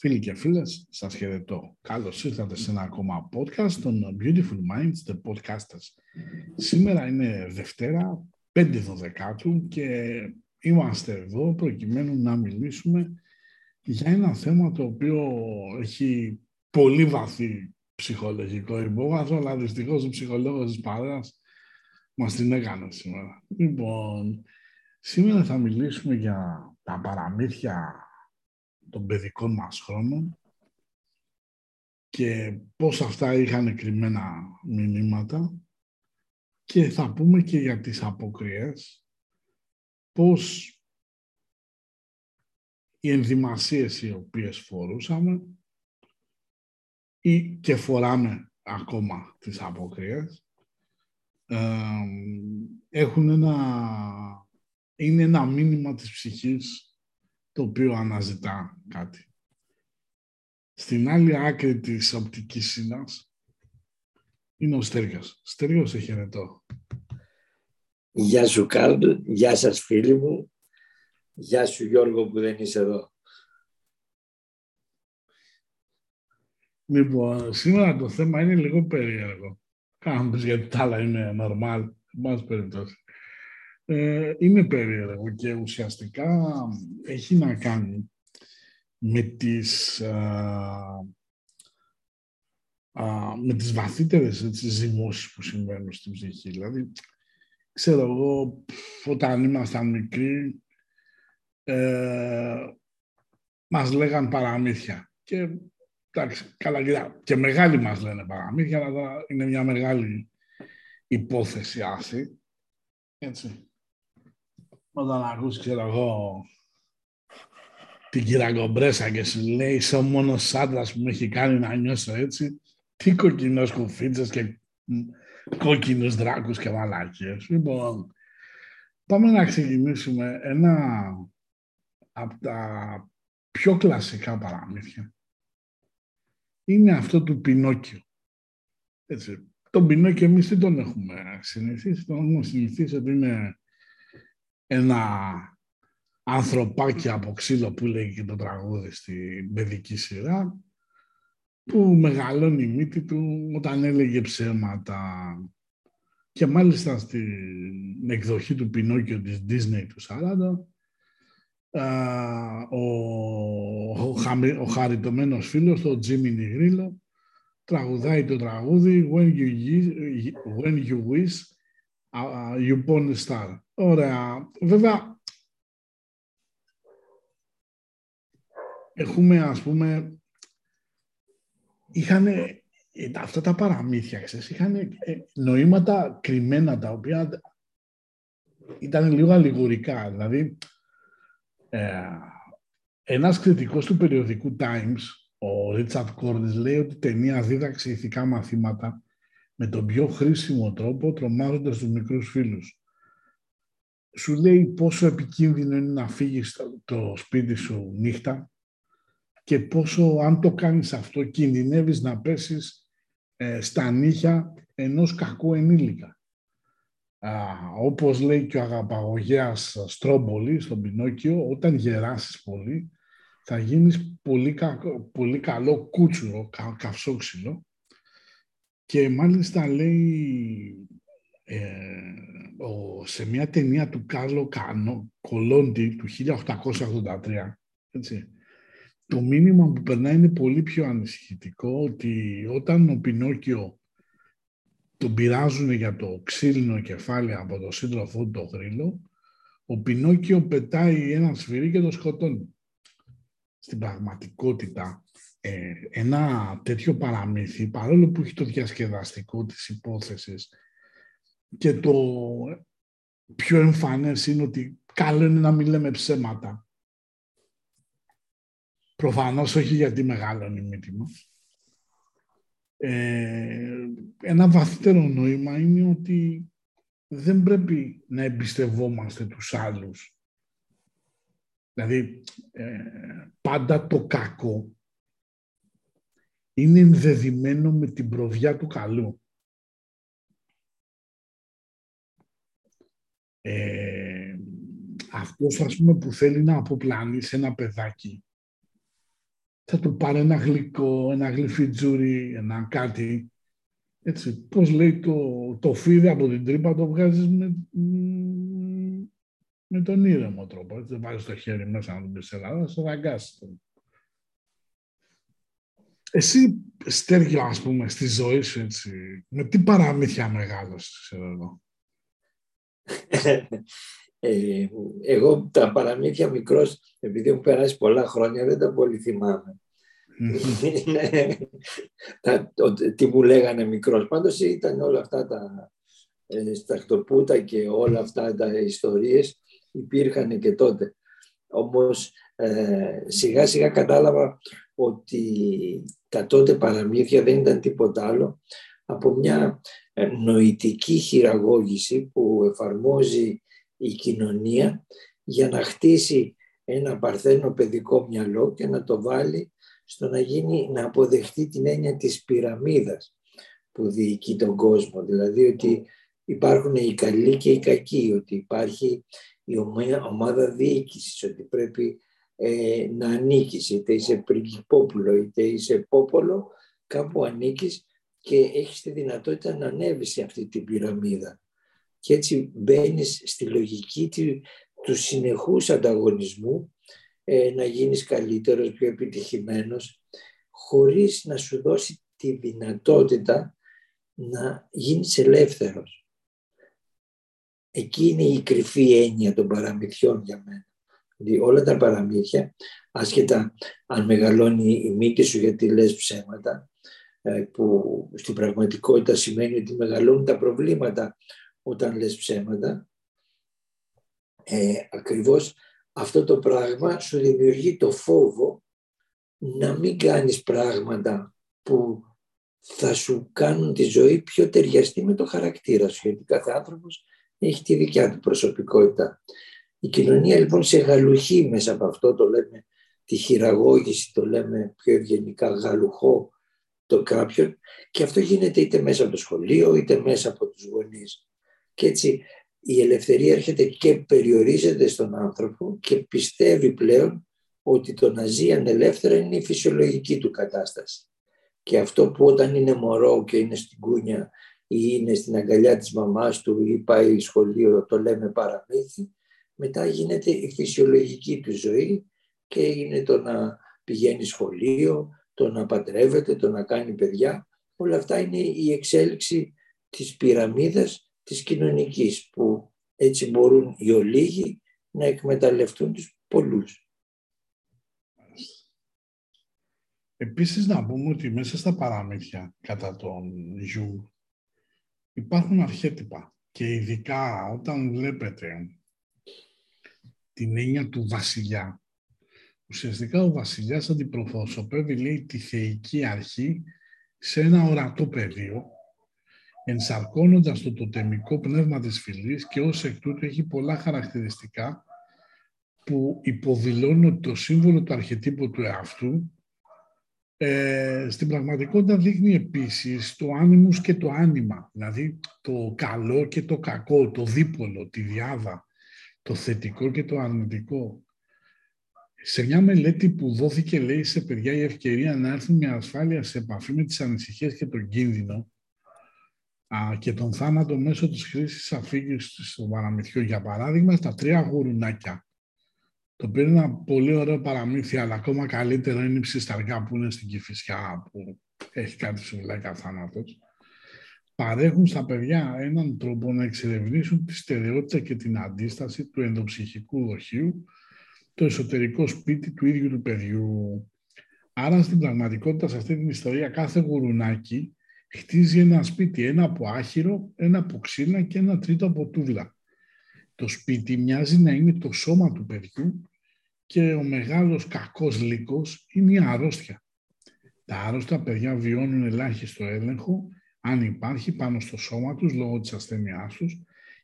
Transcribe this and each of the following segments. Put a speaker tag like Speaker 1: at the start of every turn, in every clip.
Speaker 1: Φίλοι και φίλες, σας χαιρετώ. Καλώς ήρθατε σε ένα ακόμα podcast των Beautiful Minds, the podcasters. Σήμερα είναι Δευτέρα, 5 Δεκάτου και είμαστε εδώ προκειμένου να μιλήσουμε για ένα θέμα το οποίο έχει πολύ βαθύ ψυχολογικό υπόβαθρο, αλλά δυστυχώς ο ψυχολόγος της παρέας μας την έκανε σήμερα. Λοιπόν, σήμερα θα μιλήσουμε για τα παραμύθια των παιδικών μας χρόνων και πώς αυτά είχαν κρυμμένα μηνύματα και θα πούμε και για τις αποκριές, πώς οι ενδυμασίες οι οποίες φορούσαμε ή και φοράμε ακόμα τις αποκριές, έχουν ένα, είναι ένα μήνυμα της ψυχής το οποίο αναζητά κάτι. Στην άλλη άκρη της οπτικής σύνας είναι ο Στέργας. Στέργος, σε χαιρετώ.
Speaker 2: Γεια σου Κάρλ, γεια σας φίλοι μου, γεια σου Γιώργο που δεν είσαι εδώ.
Speaker 1: Λοιπόν, σήμερα το θέμα είναι λίγο περίεργο. Κάνουμε γιατί τα άλλα είναι normal, εν περιπτώσει ε, είναι περίεργο και ουσιαστικά έχει να κάνει με τις, α, α, με τις βαθύτερες έτσι, ζυμώσεις που συμβαίνουν στην ψυχή. Δηλαδή, ξέρω εγώ, όταν ήμασταν μικροί, ε, μας λέγαν παραμύθια. Και εντάξει, καλά, και μεγάλοι μας λένε παραμύθια, αλλά είναι μια μεγάλη υπόθεση άση. Έτσι όταν ακούς, ξέρω εγώ, την κυραγκομπρέσα και σου λέει είσαι ο μόνος άντρας που με έχει κάνει να νιώσω έτσι, τι κοκκινός κουφίτσες και κόκκινους δράκους και μαλάκες. Λοιπόν, πάμε να ξεκινήσουμε ένα από τα πιο κλασικά παραμύθια. Είναι αυτό του Πινόκιο. Έτσι. Τον Πινόκιο εμείς δεν τον έχουμε συνηθίσει. Τον έχουμε συνηθίσει ότι είναι ένα ανθρωπάκι από ξύλο που λέει και το τραγούδι στην παιδική σειρά που μεγαλώνει η μύτη του όταν έλεγε ψέματα. Και μάλιστα στην εκδοχή του Πινόκιο της Disney του 40 ο, ο, ο χαριτωμένος φίλος, το Τζίμι Νιγρίλο, τραγουδάει το τραγούδι When you, when you wish uh, you born a star. Ωραία. Βέβαια, έχουμε, ας πούμε, είχαν αυτά τα παραμύθια, ξέρεις, είχαν ε, νοήματα κρυμμένα, τα οποία ήταν λίγο αλληγορικά. Δηλαδή, ε, ένας κριτικός του περιοδικού Times, ο Ρίτσαρτ Κόρντις, λέει ότι η ταινία δίδαξε ηθικά μαθήματα με τον πιο χρήσιμο τρόπο, τρομάζοντας τους μικρούς φίλους σου λέει πόσο επικίνδυνο είναι να φύγεις το σπίτι σου νύχτα και πόσο αν το κάνεις αυτό κινδυνεύεις να πέσεις ε, στα νύχια ενός κακού ενήλικα. Α, όπως λέει και ο αγαπαγωγέας Στρόμπολη στον Πινόκιο, όταν γεράσεις πολύ θα γίνεις πολύ, πολύ καλό κούτσουρο, κα, καυσόξυλο και μάλιστα λέει ε, ο, σε μια ταινία του Κάρλο Κάνο, Κολόντι, του 1883, έτσι, το μήνυμα που περνάει είναι πολύ πιο ανησυχητικό ότι όταν ο Πινόκιο τον πειράζουν για το ξύλινο κεφάλι από το σύντροφό του το γρήλο, ο Πινόκιο πετάει ένα σφυρί και το σκοτώνει. Στην πραγματικότητα, ε, ένα τέτοιο παραμύθι, παρόλο που έχει το διασκεδαστικό της υπόθεσης και το πιο εμφανές είναι ότι καλό είναι να μην λέμε ψέματα. Προφανώς όχι γιατί μεγάλωνει η μύτη μας. Ε, ένα βαθύτερο νόημα είναι ότι δεν πρέπει να εμπιστευόμαστε τους άλλους. Δηλαδή, ε, πάντα το κακό είναι ενδεδειμένο με την προβιά του καλού. ε, αυτός ας πούμε που θέλει να αποπλανήσει ένα παιδάκι θα του πάρει ένα γλυκό, ένα γλυφιτζούρι, ένα κάτι. Έτσι, πώς λέει το, το φίδι από την τρύπα το βγάζεις με, με τον ήρεμο τρόπο. Έτσι, δεν βάζεις το χέρι μέσα να τον πεις Ελλάδα, σε ραγκάσει. Εσύ, Στέργιο, ας πούμε, στη ζωή σου, έτσι, με τι παραμύθια μεγάλωσες, ξέρω εγώ;
Speaker 2: Ε, εγώ τα παραμύθια μικρός, επειδή μου περάσει πολλά χρόνια, δεν τα πολύ θυμάμαι. τι μου λέγανε μικρός. Πάντως ήταν όλα αυτά τα ε, σταχτοπούτα και όλα αυτά τα ιστορίες υπήρχαν και τότε. Όμως ε, σιγά σιγά κατάλαβα ότι τα τότε παραμύθια δεν ήταν τίποτα άλλο από μια ε, νοητική χειραγώγηση που εφαρμόζει η κοινωνία για να χτίσει ένα παρθένο παιδικό μυαλό και να το βάλει στο να, γίνει, να αποδεχτεί την έννοια της πυραμίδας που διοικεί τον κόσμο. Δηλαδή ότι υπάρχουν οι καλοί και οι κακοί, ότι υπάρχει η ομάδα διοίκησης, ότι πρέπει ε, να ανήκεις, είτε είσαι πριγκυπόπουλο είτε είσαι πόπολο, κάπου ανήκεις και έχεις τη δυνατότητα να ανέβεις σε αυτή την πυραμίδα. Και έτσι μπαίνεις στη λογική του, του συνεχούς ανταγωνισμού ε, να γίνεις καλύτερος, πιο επιτυχημένος, χωρίς να σου δώσει τη δυνατότητα να γίνεις ελεύθερος. Εκεί είναι η κρυφή έννοια των παραμυθιών για μένα. Δηλαδή όλα τα παραμύθια, άσχετα αν μεγαλώνει η μύτη σου γιατί λες ψέματα, ε, που στην πραγματικότητα σημαίνει ότι μεγαλώνουν τα προβλήματα όταν λες ψέματα, ε, ακριβώς αυτό το πράγμα σου δημιουργεί το φόβο να μην κάνεις πράγματα που θα σου κάνουν τη ζωή πιο ταιριαστή με το χαρακτήρα σου, γιατί κάθε άνθρωπος έχει τη δικιά του προσωπικότητα. Η κοινωνία λοιπόν σε γαλουχεί μέσα από αυτό, το λέμε τη χειραγώγηση, το λέμε πιο ευγενικά γαλουχό το κάποιον και αυτό γίνεται είτε μέσα από το σχολείο είτε μέσα από τους γονείς. Και έτσι η ελευθερία έρχεται και περιορίζεται στον άνθρωπο και πιστεύει πλέον ότι το να ζει ανελεύθερα είναι η φυσιολογική του κατάσταση. Και αυτό που όταν είναι μωρό και είναι στην κούνια ή είναι στην αγκαλιά της μαμάς του ή πάει σχολείο, το λέμε παραμύθι, μετά γίνεται η φυσιολογική του ζωή και είναι το να πηγαίνει σχολείο, το να παντρεύεται, το να κάνει παιδιά. Όλα αυτά είναι η εξέλιξη της πυραμίδας της κοινωνικής που έτσι μπορούν οι ολίγοι να εκμεταλλευτούν τους πολλούς.
Speaker 1: Επίσης να πούμε ότι μέσα στα παραμύθια κατά τον Γιου υπάρχουν αρχέτυπα και ειδικά όταν βλέπετε την έννοια του βασιλιά. Ουσιαστικά ο βασιλιάς αντιπροσωπεύει λέει τη θεϊκή αρχή σε ένα ορατό πεδίο ενσαρκώνοντας το τοτεμικό πνεύμα της φυλής και ως εκ τούτου έχει πολλά χαρακτηριστικά που υποδηλώνουν ότι το σύμβολο του αρχετύπου του εαυτού ε, στην πραγματικότητα δείχνει επίσης το άνιμους και το άνιμα, δηλαδή το καλό και το κακό, το δίπολο, τη διάδα, το θετικό και το αρνητικό. Σε μια μελέτη που δόθηκε, λέει, σε παιδιά η ευκαιρία να έρθουν με ασφάλεια σε επαφή με τις ανησυχίες και τον κίνδυνο, α, και τον θάνατο μέσω της χρήσης αφήγησης στο παραμυθιό. Για παράδειγμα, στα τρία γουρουνάκια. Το οποίο είναι ένα πολύ ωραίο παραμύθι, αλλά ακόμα καλύτερο είναι η ψισταργά που είναι στην Κηφισιά, που έχει κάτι σου μιλάει θάνατος. Παρέχουν στα παιδιά έναν τρόπο να εξερευνήσουν τη στερεότητα και την αντίσταση του ενδοψυχικού δοχείου, το εσωτερικό σπίτι του ίδιου του παιδιού. Άρα, στην πραγματικότητα, σε αυτή την ιστορία, κάθε γουρουνάκι χτίζει ένα σπίτι, ένα από άχυρο, ένα από ξύλα και ένα τρίτο από τούβλα. Το σπίτι μοιάζει να είναι το σώμα του παιδιού και ο μεγάλος κακός λύκος είναι η αρρώστια. Τα άρρωστα παιδιά βιώνουν ελάχιστο έλεγχο, αν υπάρχει, πάνω στο σώμα τους λόγω της ασθένειάς τους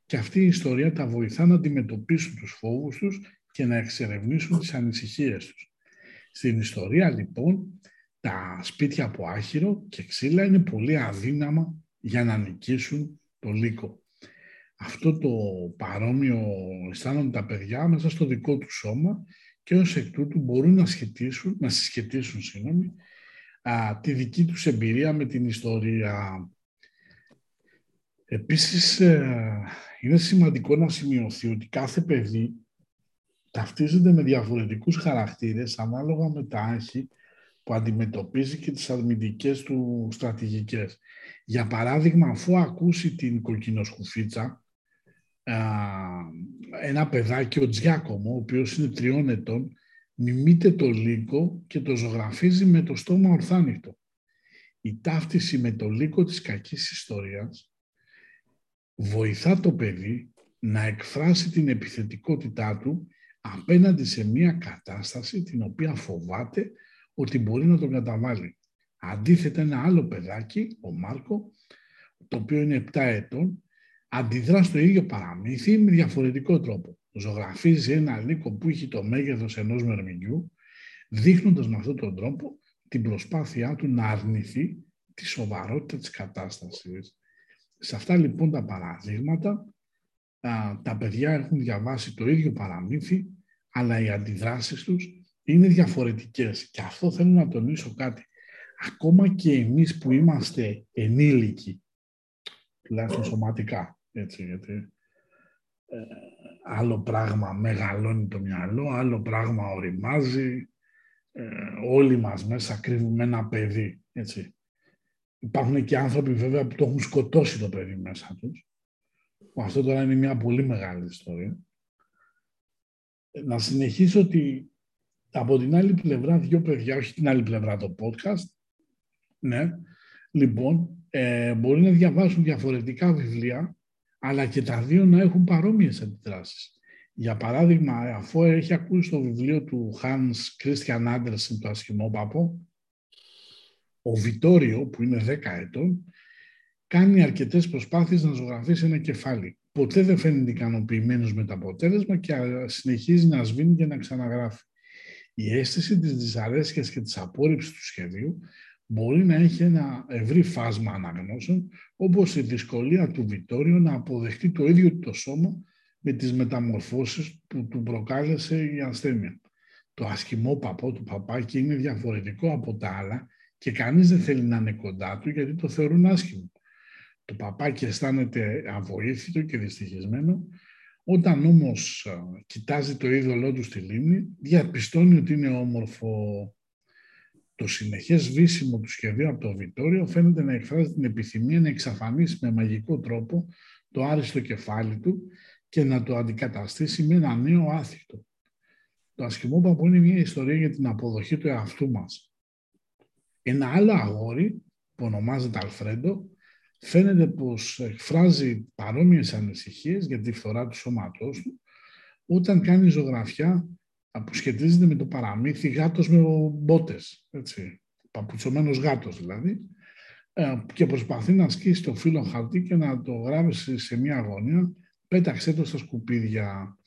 Speaker 1: και αυτή η ιστορία τα βοηθά να αντιμετωπίσουν τους φόβους τους και να εξερευνήσουν τις ανησυχίες τους. Στην ιστορία, λοιπόν, τα σπίτια από άχυρο και ξύλα είναι πολύ αδύναμα για να νικήσουν το λύκο. Αυτό το παρόμοιο αισθάνονται τα παιδιά μέσα στο δικό του σώμα και ως εκ τούτου μπορούν να, σχετίσουν, να συσχετίσουν συγγνώμη, α, τη δική τους εμπειρία με την ιστορία. Επίσης, ε, είναι σημαντικό να σημειωθεί ότι κάθε παιδί ταυτίζεται με διαφορετικούς χαρακτήρες ανάλογα με τα άγχη που αντιμετωπίζει και τις αρνητικές του στρατηγικές. Για παράδειγμα, αφού ακούσει την κοκκινοσκουφίτσα, ένα παιδάκι, ο Τζιάκομο, ο οποίος είναι τριών ετών, μιμείται το λύκο και το ζωγραφίζει με το στόμα ορθάνυχτο. Η ταύτιση με το λύκο της κακής ιστορίας βοηθά το παιδί να εκφράσει την επιθετικότητά του απέναντι σε μια κατάσταση την οποία φοβάται ότι μπορεί να τον καταβάλει. Αντίθετα ένα άλλο παιδάκι, ο Μάρκο, το οποίο είναι 7 ετών, αντιδρά στο ίδιο παραμύθι με διαφορετικό τρόπο. Ζωγραφίζει ένα λύκο που έχει το μέγεθος ενός μερμηνιού, δείχνοντας με αυτόν τον τρόπο την προσπάθειά του να αρνηθεί τη σοβαρότητα της κατάστασης. Σε αυτά λοιπόν τα παραδείγματα, τα παιδιά έχουν διαβάσει το ίδιο παραμύθι, αλλά οι αντιδράσεις τους είναι διαφορετικές. Και αυτό θέλω να τονίσω κάτι. Ακόμα και εμείς που είμαστε ενήλικοι, τουλάχιστον σωματικά, έτσι, γιατί ε, άλλο πράγμα μεγαλώνει το μυαλό, άλλο πράγμα οριμάζει, ε, όλοι μας μέσα κρύβουμε ένα παιδί, έτσι. Υπάρχουν και άνθρωποι βέβαια που το έχουν σκοτώσει το παιδί μέσα τους. Αυτό τώρα είναι μια πολύ μεγάλη ιστορία. Να συνεχίσω ότι από την άλλη πλευρά δύο παιδιά, όχι την άλλη πλευρά το podcast, ναι, λοιπόν, ε, μπορεί να διαβάσουν διαφορετικά βιβλία, αλλά και τα δύο να έχουν παρόμοιες αντιδράσεις. Για παράδειγμα, αφού έχει ακούσει το βιβλίο του Hans Christian Andersen, το ασχημό παπό, ο Βιτόριο, που είναι 10 ετών, κάνει αρκετές προσπάθειες να ζωγραφίσει ένα κεφάλι. Ποτέ δεν φαίνεται ικανοποιημένος με το αποτέλεσμα και συνεχίζει να σβήνει και να ξαναγράφει. Η αίσθηση της δυσαρέσκειας και της απόρριψης του σχεδίου μπορεί να έχει ένα ευρύ φάσμα αναγνώσεων, όπως η δυσκολία του Βιτόριο να αποδεχτεί το ίδιο το σώμα με τις μεταμορφώσεις που του προκάλεσε η ασθένεια. Το ασχημό παπό του παπάκι είναι διαφορετικό από τα άλλα και κανείς δεν θέλει να είναι κοντά του γιατί το θεωρούν άσχημο. Το παπάκι αισθάνεται αβοήθητο και δυστυχισμένο όταν όμως κοιτάζει το είδωλό του στη λίμνη, διαπιστώνει ότι είναι όμορφο. Το συνεχές βύσιμο του σχεδίου από το Βιτόριο φαίνεται να εκφράζει την επιθυμία να εξαφανίσει με μαγικό τρόπο το άριστο κεφάλι του και να το αντικαταστήσει με ένα νέο άθικτο. Το ασχημό παππού είναι μια ιστορία για την αποδοχή του εαυτού μας. Ένα άλλο αγόρι που ονομάζεται Αλφρέντο φαίνεται πως εκφράζει παρόμοιες ανησυχίες για τη φθορά του σώματός του όταν κάνει ζωγραφιά που σχετίζεται με το παραμύθι γάτος με μπότες, έτσι, παπουτσωμένος γάτος δηλαδή, ε, και προσπαθεί να ασκήσει το φύλλο χαρτί και να το γράψει σε μια αγωνία, πέταξε το στα σκουπίδια.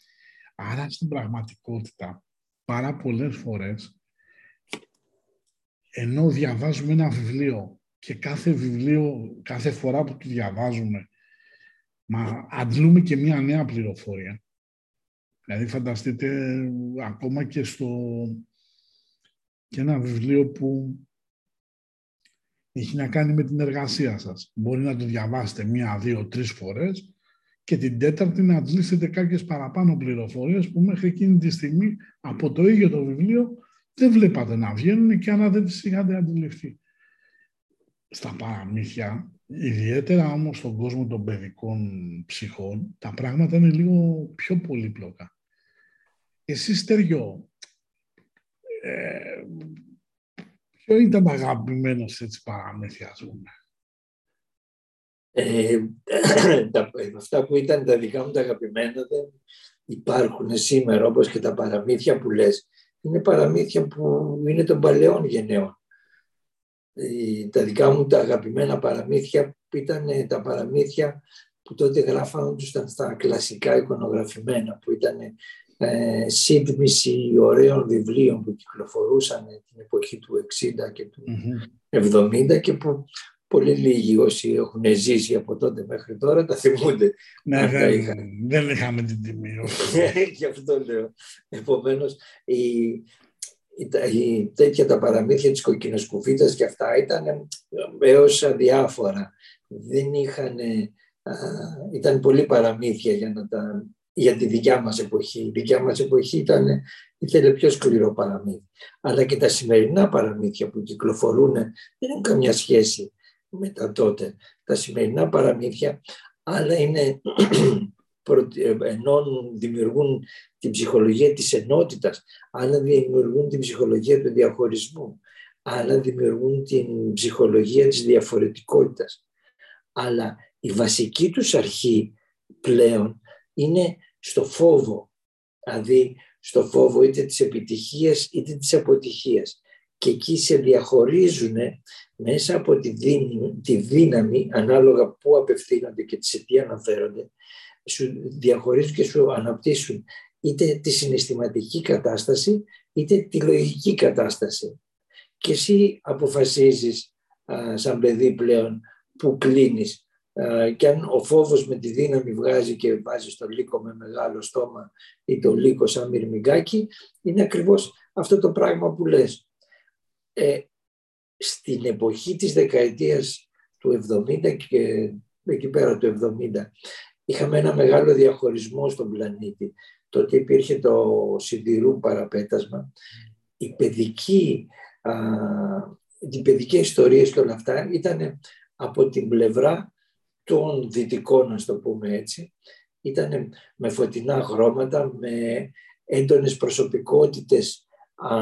Speaker 1: Άρα στην πραγματικότητα, πάρα πολλές φορές, ενώ διαβάζουμε ένα βιβλίο και κάθε βιβλίο, κάθε φορά που το διαβάζουμε, μα αντλούμε και μία νέα πληροφορία. Δηλαδή φανταστείτε ακόμα και στο και ένα βιβλίο που έχει να κάνει με την εργασία σας. Μπορεί να το διαβάσετε μία, δύο, τρεις φορές και την τέταρτη να αντλήσετε κάποιες παραπάνω πληροφορίες που μέχρι εκείνη τη στιγμή από το ίδιο το βιβλίο δεν βλέπατε να βγαίνουν και αν δεν τις είχατε αντιληφθεί στα παραμύθια, ιδιαίτερα όμως στον κόσμο των παιδικών ψυχών, τα πράγματα είναι λίγο πιο πολύπλοκα. Εσύ, Στεριό, ε, ποιο ήταν αγαπημένο σε έτσι παραμύθια, ας πούμε.
Speaker 2: Ε, αυτά που ήταν τα δικά μου τα αγαπημένα δεν υπάρχουν σήμερα όπως και τα παραμύθια που λες. Είναι παραμύθια που είναι των παλαιών γενναίων τα δικά μου τα αγαπημένα παραμύθια που ήταν τα παραμύθια που τότε γράφανταν στα κλασικά εικονογραφημένα που ήταν ε, σύντμηση ωραίων βιβλίων που κυκλοφορούσαν την εποχή του 60 και του 70 και που πολύ λίγοι όσοι έχουν ζήσει από τότε μέχρι τώρα τα θυμούνται.
Speaker 1: Ναι, δεν, δεν είχαμε την τιμή.
Speaker 2: Γι' αυτό λέω. Επομένως, η, η, τέτοια τα παραμύθια της κοκκινοσκουφίτας και αυτά ήταν έως αδιάφορα. Δεν είχαν, ήταν πολύ παραμύθια για, να τα, για τη δικιά μας εποχή. Η δικιά μας εποχή ήταν, ήθελε πιο σκληρό παραμύθι. Αλλά και τα σημερινά παραμύθια που κυκλοφορούν δεν έχουν καμιά σχέση με τα τότε. Τα σημερινά παραμύθια άλλα είναι ενώ δημιουργούν την ψυχολογία της ενότητας, άλλα δημιουργούν την ψυχολογία του διαχωρισμού, άλλα δημιουργούν την ψυχολογία της διαφορετικότητας. Αλλά η βασική τους αρχή πλέον είναι στο φόβο, δηλαδή στο φόβο είτε της επιτυχίας είτε της αποτυχίας. Και εκεί σε διαχωρίζουν μέσα από τη δύναμη, τη δύναμη ανάλογα που απευθύνονται και σε τι αναφέρονται, σου διαχωρίζουν και σου αναπτύσσουν είτε τη συναισθηματική κατάσταση είτε τη λογική κατάσταση. Και εσύ αποφασίζεις σαν παιδί πλέον που κλείνεις και αν ο φόβος με τη δύναμη βγάζει και βάζει το λύκο με μεγάλο στόμα ή το λύκο σαν μυρμηγκάκι, είναι ακριβώς αυτό το πράγμα που λες. Ε, στην εποχή της δεκαετίας του 70 και εκεί πέρα του 70 είχαμε ένα μεγάλο διαχωρισμό στον πλανήτη. Τότε υπήρχε το σιδηρού παραπέτασμα. Η παιδική, α, οι παιδικές ιστορίες και όλα αυτά ήταν από την πλευρά των δυτικών, να το πούμε έτσι. Ήταν με φωτεινά χρώματα, με έντονες προσωπικότητες α,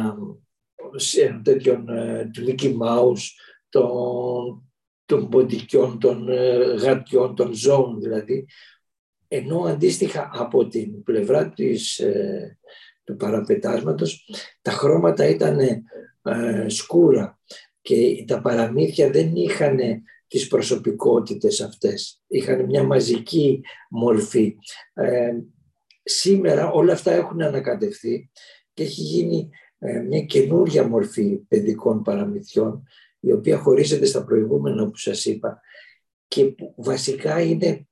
Speaker 2: σε τέτοιον, ε, του Mickey Mouse, των, των ποντικιών, των ε, γατιών, των ζώων δηλαδή, ενώ αντίστοιχα από την πλευρά της, ε, του παραπετάσματος τα χρώματα ήταν ε, σκούρα και τα παραμύθια δεν είχαν τις προσωπικότητες αυτές. Είχαν μια μαζική μορφή. Ε, σήμερα όλα αυτά έχουν ανακατευθεί και έχει γίνει μια καινούργια μορφή παιδικών παραμυθιών η οποία χωρίζεται στα προηγούμενα που σας είπα και που βασικά είναι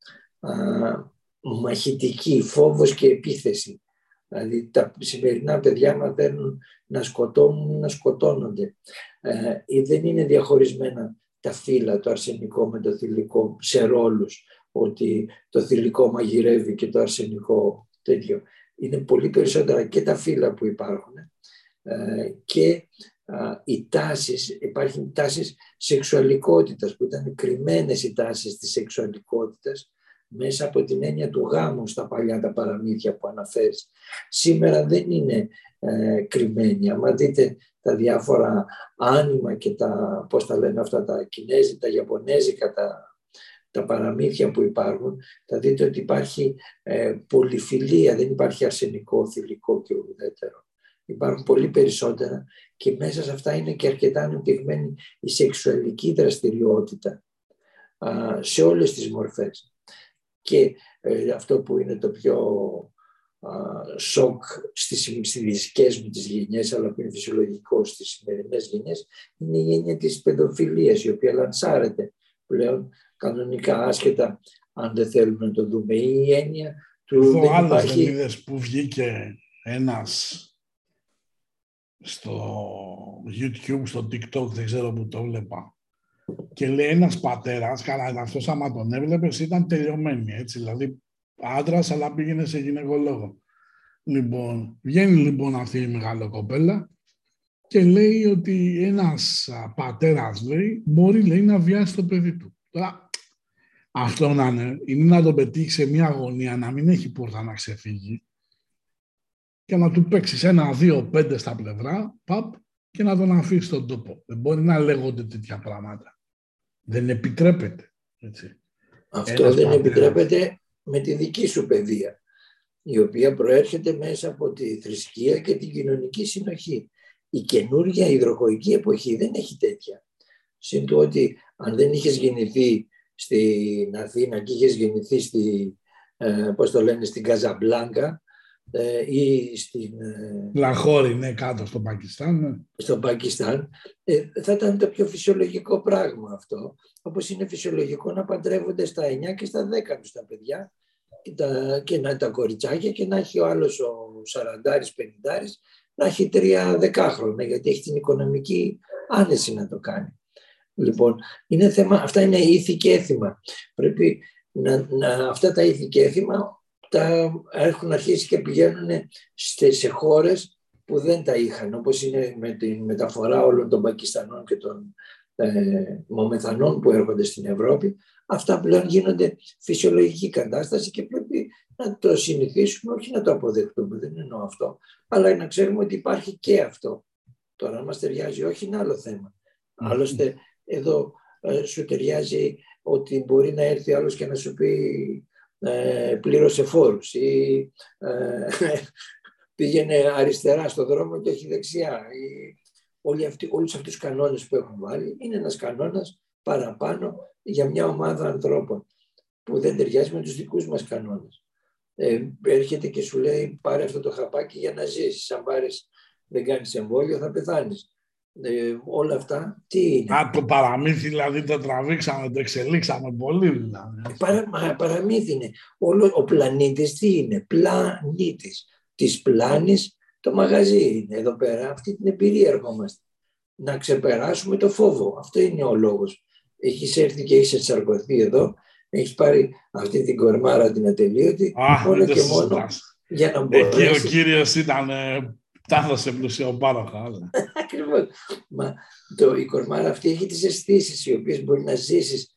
Speaker 2: μαχητική, φόβος και επίθεση. Δηλαδή τα σημερινά παιδιά μαθαίνουν να σκοτώνουν, να σκοτώνονται. Ε, ή δεν είναι διαχωρισμένα τα φύλλα, το αρσενικό με το θηλυκό σε ρόλους, ότι το θηλυκό μαγειρεύει και το αρσενικό τέτοιο. Είναι πολύ περισσότερα και τα φύλλα που υπάρχουν ε, και οι τάσεις, υπάρχουν τάσεις σεξουαλικότητας που ήταν κρυμμένες οι τάσεις της σεξουαλικότητας μέσα από την έννοια του γάμου στα παλιά τα παραμύθια που αναφέρεις. Σήμερα δεν είναι ε, κρυμμένη. Αν δείτε τα διάφορα άνοιμα και τα, πώς τα λένε αυτά, τα κινέζικα, τα ιαπωνέζικα, τα, τα παραμύθια που υπάρχουν, θα δείτε ότι υπάρχει ε, πολυφιλία, δεν υπάρχει αρσενικό, θηλυκό και ουδέτερο. Υπάρχουν πολύ περισσότερα και μέσα σε αυτά είναι και αρκετά ανεπτυγμένη η σεξουαλική δραστηριότητα α, σε όλες τις μορφές και ε, αυτό που είναι το πιο σοκ στις, στις μου τις γενιές, αλλά που είναι φυσιολογικό στις σημερινές γενιές, είναι η έννοια της παιδοφιλίας, η οποία λανσάρεται πλέον κανονικά άσχετα αν δεν θέλουμε να το δούμε. Η έννοια του
Speaker 1: Εδώ δεν υπάρχει... που βγήκε ένας στο YouTube, στο TikTok, δεν ξέρω που το βλέπα, και λέει ένας πατέρας, καλά, αυτός άμα τον έβλεπες, ήταν τελειωμένη. Έτσι, δηλαδή, άντρας, αλλά πήγαινε σε γυναικολόγο. Λοιπόν, βγαίνει λοιπόν αυτή η μεγάλη κοπέλα και λέει ότι ένας πατέρας, λέει, μπορεί λέει, να βιάσει το παιδί του. Τώρα, αυτό να είναι, είναι να τον πετύχει σε μια αγωνία, να μην έχει πόρτα να ξεφύγει και να του παίξεις ένα, δύο, πέντε στα πλευρά, παπ, και να τον αφήσει στον τόπο. Δεν μπορεί να λέγονται τέτοια πράγματα. Δεν επιτρέπεται. Έτσι.
Speaker 2: Αυτό δεν επιτρέπεται με τη δική σου παιδεία, η οποία προέρχεται μέσα από τη θρησκεία και την κοινωνική συνοχή. Η καινούργια υδροχοϊκή εποχή δεν έχει τέτοια. Συν το ότι αν δεν είχες γεννηθεί στην Αθήνα και είχες γεννηθεί στη, ε, πώς το λένε, στην Καζαμπλάνκα, ε, ή στην... Ε,
Speaker 1: Λαχώρη, ναι, κάτω στο Πακιστάν. Ναι.
Speaker 2: Στο Πακιστάν, ε, θα ήταν το πιο φυσιολογικό πράγμα αυτό. Όπως είναι φυσιολογικό να παντρεύονται στα 9 και στα 10 τους τα παιδιά και, τα, και να τα κοριτσάκια και να έχει ο άλλος ο 40 50 να έχει τρία δεκάχρονα γιατί έχει την οικονομική άνεση να το κάνει. Λοιπόν, είναι θέμα, αυτά είναι ήθη και έθιμα. Πρέπει να, να, αυτά τα ήθη και έθιμα τα έχουν αρχίσει και πηγαίνουν σε, σε χώρες που δεν τα είχαν, όπως είναι με τη μεταφορά όλων των Πακιστανών και των ε, Μομεθανών που έρχονται στην Ευρώπη. Αυτά πλέον γίνονται φυσιολογική κατάσταση και πρέπει να το συνηθίσουμε, όχι να το αποδεχτούμε, δεν εννοώ αυτό, αλλά να ξέρουμε ότι υπάρχει και αυτό. Τώρα, αν μας ταιριάζει όχι, είναι άλλο θέμα. Άλλωστε, εδώ ε, σου ταιριάζει ότι μπορεί να έρθει άλλος και να σου πει ε, πλήρωσε φόρους ή ε, πήγαινε αριστερά στο δρόμο και όχι δεξιά. Ή, όλοι αυτοί, όλους αυτούς τους κανόνες που έχουν βάλει είναι ένας κανόνας παραπάνω για μια ομάδα ανθρώπων που δεν ταιριάζει με τους δικούς μας κανόνες. Ε, έρχεται και σου λέει πάρε αυτό το χαπάκι για να ζήσεις. Αν πάρεις δεν κάνεις εμβόλιο θα πεθάνεις ε, όλα αυτά τι είναι;
Speaker 1: Α, το παραμύθι δηλαδή το τραβήξαμε, το εξελίξαμε πολύ δηλαδή.
Speaker 2: Παρα, παραμύθι είναι. Όλο, ο πλανήτης τι είναι, πλανήτης. Της πλάνης το μαγαζί είναι εδώ πέρα, αυτή την εμπειρία ερχόμαστε. Να ξεπεράσουμε το φόβο, αυτό είναι ο λόγος. Έχεις έρθει και είσαι ενσαρκωθεί εδώ, έχεις πάρει αυτή την κορμάρα την ατελείωτη,
Speaker 1: μόνο και μόνο για να μπορέσει. Εκεί ο κύριος ήταν ε, τα έδωσε πλουσιοπάροχα.
Speaker 2: Ακριβώς. Μα το, η κορμάρα αυτή έχει τις αισθήσεις, οι οποίες μπορεί να ζήσεις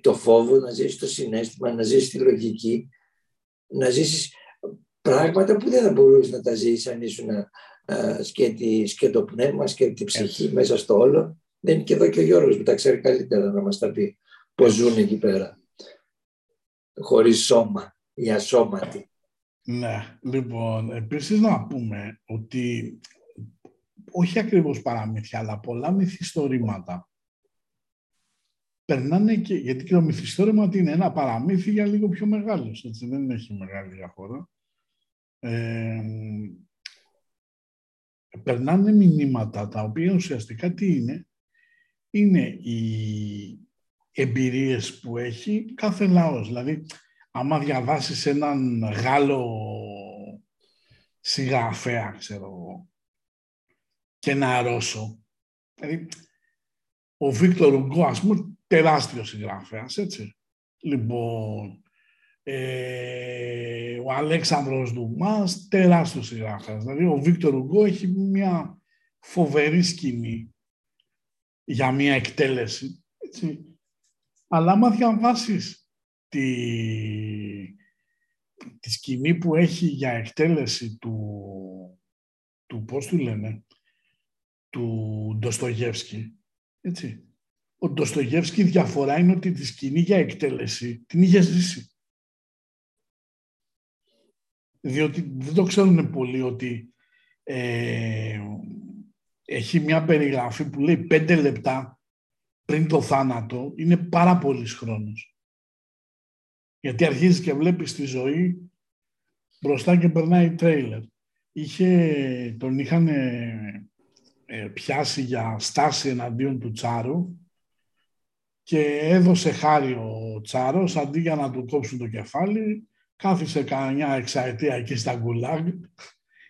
Speaker 2: το φόβο, να ζήσεις το συνέστημα, να ζήσεις τη λογική, να ζήσεις πράγματα που δεν θα μπορούσες να τα ζήσεις αν ήσουν σκέτη, σκέτο πνεύμα, σκέτη ψυχή μέσα στο όλο. Δεν είναι και εδώ και ο Γιώργος που τα ξέρει καλύτερα να μας τα πει πώς ζουν εκεί πέρα. Χωρίς σώμα, οι ασώματοι.
Speaker 1: Ναι, λοιπόν, επίσης να πούμε ότι όχι ακριβώς παραμύθια, αλλά πολλά μυθιστορήματα περνάνε και, γιατί και το μυθιστόρημα είναι ένα παραμύθι για λίγο πιο μεγάλος, έτσι, δεν έχει μεγάλη διαφορά. Ε, περνάνε μηνύματα τα οποία ουσιαστικά τι είναι, είναι οι εμπειρίες που έχει κάθε λαός. Δηλαδή, άμα διαβάσεις έναν Γάλλο συγγραφέα, ξέρω εγώ, και ένα Ρώσο, δηλαδή, ο Βίκτορ Ουγκό, ας πούμε, τεράστιος συγγραφέας, έτσι. Λοιπόν, ε, ο Αλέξανδρος Δουμάς, τεράστιος συγγραφέας. Δηλαδή, ο Βίκτορ Ουγκό έχει μια φοβερή σκηνή για μια εκτέλεση, έτσι. Αλλά άμα διαβάσεις τη, τη σκηνή που έχει για εκτέλεση του, του πώς του λένε, του Ντοστογεύσκη, έτσι. Ο Ντοστογεύσκη διαφορά είναι ότι τη σκηνή για εκτέλεση την είχε ζήσει. Διότι δεν το ξέρουν πολύ ότι ε, έχει μια περιγραφή που λέει πέντε λεπτά πριν το θάνατο, είναι πάρα πολύ χρόνος. Γιατί αρχίζεις και βλέπεις τη ζωή μπροστά και περνάει τρέιλερ. Είχε, τον είχαν ε, πιάσει για στάση εναντίον του Τσάρου και έδωσε χάρη ο Τσάρος αντί για να του κόψουν το κεφάλι κάθισε κανένα εξαετία εκεί στα γκουλάγ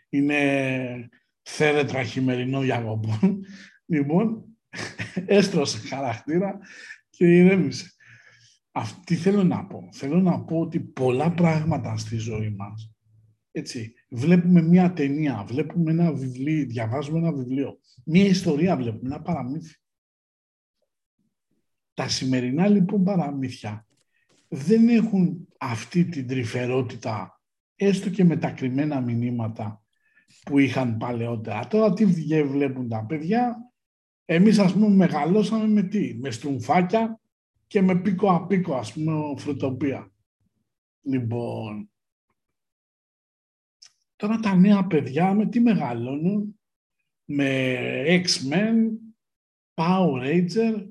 Speaker 1: είναι θέρετρα χειμερινό διακοπών λοιπόν έστρωσε χαρακτήρα και ηρέμησε τι θέλω να πω. Θέλω να πω ότι πολλά πράγματα στη ζωή μας, έτσι, βλέπουμε μια ταινία, βλέπουμε ένα βιβλίο, διαβάζουμε ένα βιβλίο, μια ιστορία βλέπουμε, ένα παραμύθι. Τα σημερινά λοιπόν παραμύθια δεν έχουν αυτή την τρυφερότητα, έστω και με τα κρυμμένα μηνύματα που είχαν παλαιότερα. Τώρα τι βλέπουν τα παιδιά, εμείς ας πούμε μεγαλώσαμε με τι, με στρουμφάκια, και με πίκο απίκο, ας πούμε, φρουτοπία. Λοιπόν, τώρα τα νέα παιδιά με τι μεγαλώνουν, με X-Men, Power Ranger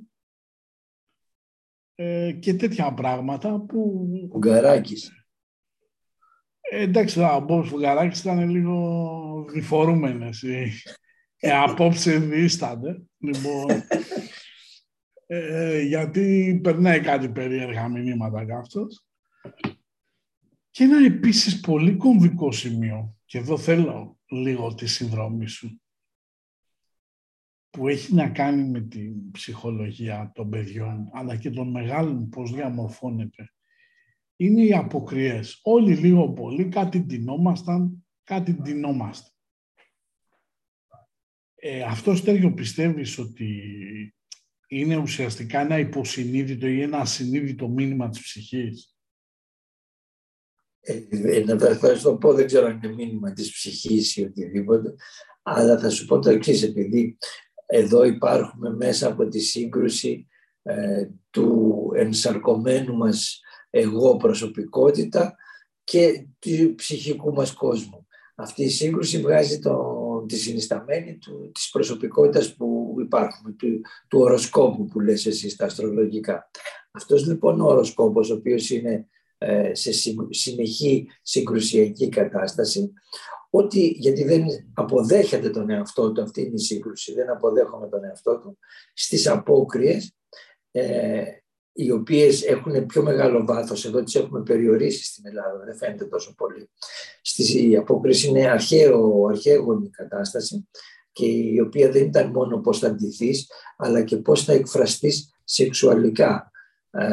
Speaker 1: ε, και τέτοια πράγματα που...
Speaker 2: Ο Γκαράκης.
Speaker 1: Ε, εντάξει, ο Μπόμπ Φουγγαράκης ήταν λίγο διφορούμενες. Ε, απόψε δίστανται. Λοιπόν, ε, γιατί περνάει κάτι περίεργα μηνύματα κι αυτός. Και ένα επίσης πολύ κομβικό σημείο, και εδώ θέλω λίγο τη συνδρομή σου, που έχει να κάνει με την ψυχολογία των παιδιών, αλλά και των μεγάλων πώς διαμορφώνεται, είναι οι αποκριές. Όλοι λίγο πολύ κάτι ντυνόμασταν, κάτι ντυνόμαστε. Ε, αυτός Στέργιο πιστεύεις ότι είναι ουσιαστικά ένα υποσυνείδητο ή ένα ασυνείδητο μήνυμα της ψυχής.
Speaker 2: Ε, ε να θα σου το πω, δεν ξέρω αν είναι μήνυμα της ψυχής ή οτιδήποτε, αλλά θα σου πω το εξής επειδή εδώ υπάρχουμε μέσα από τη σύγκρουση ε, του ενσαρκωμένου μας εγώ προσωπικότητα και του ψυχικού μας κόσμου. Αυτή η σύγκρουση βγάζει το, τη συνισταμένη του, της προσωπικότητας που υπάρχουμε, του, του οροσκόπου που λες εσύ στα αστρολογικά. Αυτός λοιπόν ο οροσκόπος, ο οποίος είναι ε, σε συνεχή συγκρουσιακή κατάσταση, ότι γιατί δεν αποδέχεται τον εαυτό του, αυτή είναι η σύγκρουση, δεν αποδέχομαι τον εαυτό του, στις απόκριες ε, οι οποίες έχουν πιο μεγάλο βάθος, εδώ τις έχουμε περιορίσει στην Ελλάδα, δεν φαίνεται τόσο πολύ. Στη, η απόκριση είναι αρχαίο, αρχαίγονη κατάσταση και η οποία δεν ήταν μόνο πώς θα ντυθείς, αλλά και πώς θα εκφραστείς σεξουαλικά. Ε,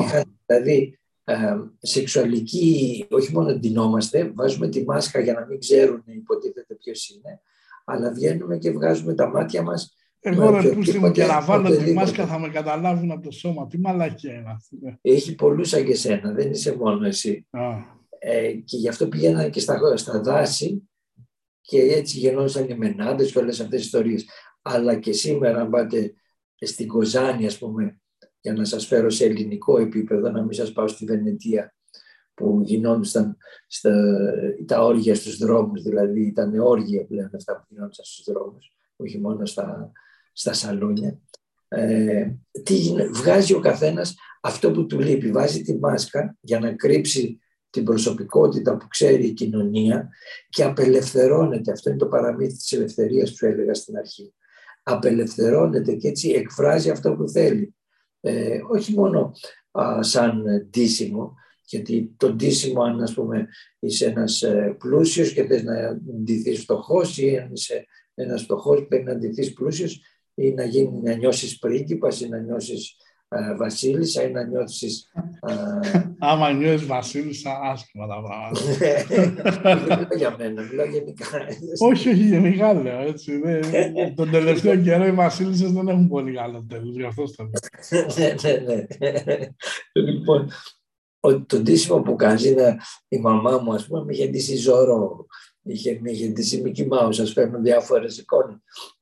Speaker 2: είχαν, δηλαδή, ε, σεξουαλική, όχι μόνο ντυνόμαστε, βάζουμε τη μάσκα για να μην ξέρουν υποτίθεται ποιος είναι, αλλά βγαίνουμε και βγάζουμε τα μάτια μας
Speaker 1: εγώ ρε πούστη μου και να βάλω τη μάσκα θα με καταλάβουν από το σώμα. Τι μαλακία είναι αυτή. Ναι.
Speaker 2: Έχει πολλούς σαν και σένα, δεν είσαι μόνο εσύ. Ε, και γι' αυτό πήγαιναν και στα, στα δάση και έτσι γεννώσαν οι μενάντες και όλες αυτές τις ιστορίες. Αλλά και σήμερα αν πάτε στην Κοζάνη ας πούμε για να σας φέρω σε ελληνικό επίπεδο, να μην σας πάω στη Βενετία που γινόντουσαν στα, τα όργια στους δρόμους, δηλαδή ήταν όργια πλέον αυτά που γινόντουσαν στους δρόμους, όχι μόνο στα, στα σαλόνια. Ε, τι βγάζει ο καθένας αυτό που του λείπει. Βάζει τη μάσκα για να κρύψει την προσωπικότητα που ξέρει η κοινωνία και απελευθερώνεται. Αυτό είναι το παραμύθι της ελευθερίας που έλεγα στην αρχή. Απελευθερώνεται και έτσι εκφράζει αυτό που θέλει. Ε, όχι μόνο σαν ντύσιμο, γιατί το ντύσιμο αν ας πούμε είσαι ένας ε, πλούσιος και θες να ντυθείς φτωχός ή αν είσαι ένας φτωχός πρέπει να ντυθείς πλούσιος ή να, γίνει, να νιώσεις πρίγκιπας ή να νιώσεις α, βασίλισσα ή να νιώσεις...
Speaker 1: Α... Άμα νιώσεις βασίλισσα, άσχημα τα πράγματα.
Speaker 2: Δεν μιλάω για μένα, μιλάω γενικά.
Speaker 1: όχι, όχι, γενικά λέω έτσι. Τον τελευταίο καιρό οι βασίλισσες δεν έχουν πολύ καλό τέλος, γι' αυτό στο
Speaker 2: ναι, ναι, ναι. Λοιπόν, το ντύσιμο που κάνει η μαμά μου, ας πούμε, με είχε ντύσει ζωρό, είχε, με είχε ντύσει Μικη Μάους, σας φέρνω διάφορες εικόνες.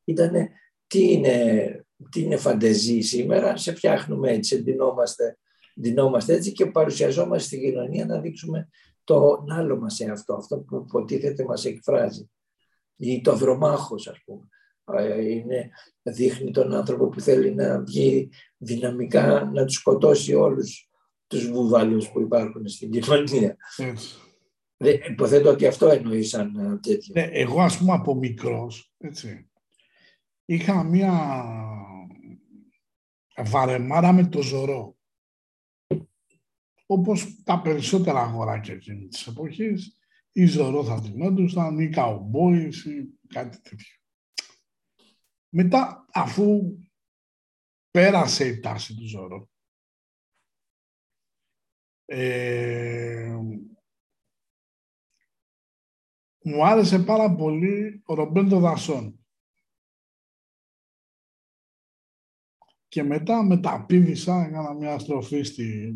Speaker 2: Ήτανε τι είναι, τι είναι φαντεζή σήμερα, σε φτιάχνουμε έτσι, ντυνόμαστε, ντυνόμαστε έτσι και παρουσιαζόμαστε στην κοινωνία να δείξουμε το άλλο μας αυτό, αυτό που υποτίθεται μας εκφράζει. Ή το δρομάχος, ας πούμε. Είναι, δείχνει τον άνθρωπο που θέλει να βγει δυναμικά, να τους σκοτώσει όλους τους βουβάλους που υπάρχουν στην κοινωνία. Δεν, υποθέτω ότι αυτό εννοείς σαν τέτοιο.
Speaker 1: Ναι, εγώ ας πούμε από μικρός, έτσι, είχα μία βαρεμάρα με το ζωρό. Όπως τα περισσότερα αγοράκια εκείνης της εποχής, ή ζωρό θα ντυνόντουσαν, ή καουμπόις, ή κάτι τέτοιο. Μετά, αφού πέρασε η τάση του ζωρό, ε, μου άρεσε πάρα πολύ ο Ρομπέντο Δασόν. Και μετά μεταπίδησα, έκανα μια στροφή στη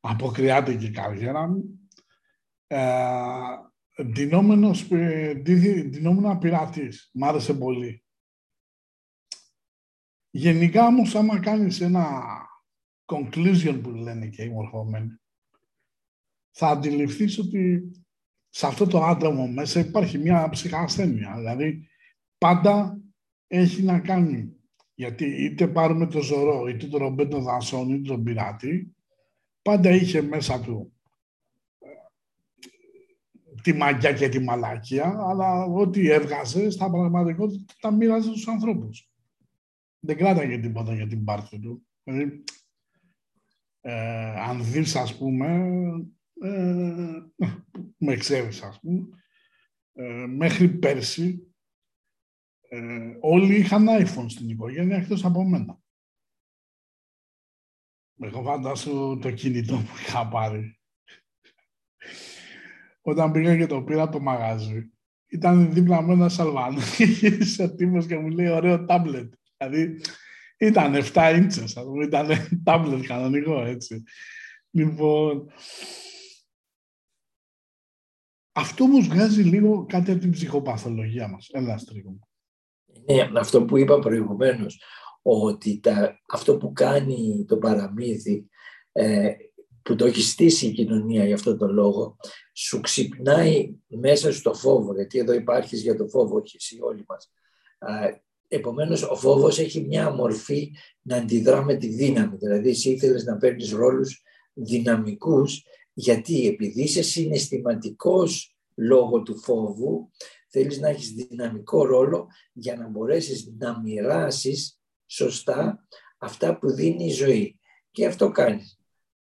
Speaker 1: αποκριάτικη καριέρα μου. Ε, ντυνόμενος, ντυνόμενα πειρατής. Μ' άρεσε πολύ. Γενικά όμως, άμα κάνεις ένα conclusion που λένε και οι μορφωμένοι, θα αντιληφθείς ότι σε αυτό το άτομο μέσα υπάρχει μια ψυχασθένεια. Δηλαδή, πάντα έχει να κάνει γιατί είτε πάρουμε το Ζωρό, είτε το Ρομπέντο Δασόν, είτε τον Πειράτη, πάντα είχε μέσα του τη μαγιά και τη μαλακία, αλλά ό,τι έβγαζε στα πραγματικότητα τα μοίραζε στους ανθρώπους. Δεν κράταγε τίποτα για την πάρτη του. Δηλαδή, ε, αν δεις, ας πούμε, ε, με ξέρεις, ας πούμε, ε, μέχρι πέρσι ε, όλοι είχαν iPhone στην οικογένεια εκτός από μένα. Εγώ φαντάσου το κινητό που είχα πάρει. Όταν πήγα και το πήρα από το μαγάζι, ήταν δίπλα μου ένας Αλβανός και ο τύπος και μου λέει ωραίο τάμπλετ. Δηλαδή ήταν 7 ίντσες, ήταν τάμπλετ κανονικό έτσι. Λοιπόν, αυτό όμως βγάζει λίγο κάτι από την ψυχοπαθολογία μας. Έλα, Στρίγο.
Speaker 2: Ναι, αυτό που είπα προηγουμένως, ότι τα, αυτό που κάνει το παραμύθι, ε, που το έχει στήσει η κοινωνία για αυτό το λόγο, σου ξυπνάει μέσα στο φόβο, γιατί εδώ υπάρχεις για το φόβο, όχι εσύ όλοι μας. Ε, επομένως, ο φόβος έχει μια μορφή να αντιδρά με τη δύναμη. Δηλαδή, εσύ ήθελες να παίρνεις ρόλους δυναμικούς, γιατί επειδή είσαι συναισθηματικός λόγω του φόβου, θέλεις να έχεις δυναμικό ρόλο για να μπορέσεις να μοιράσεις σωστά αυτά που δίνει η ζωή. Και αυτό κάνεις.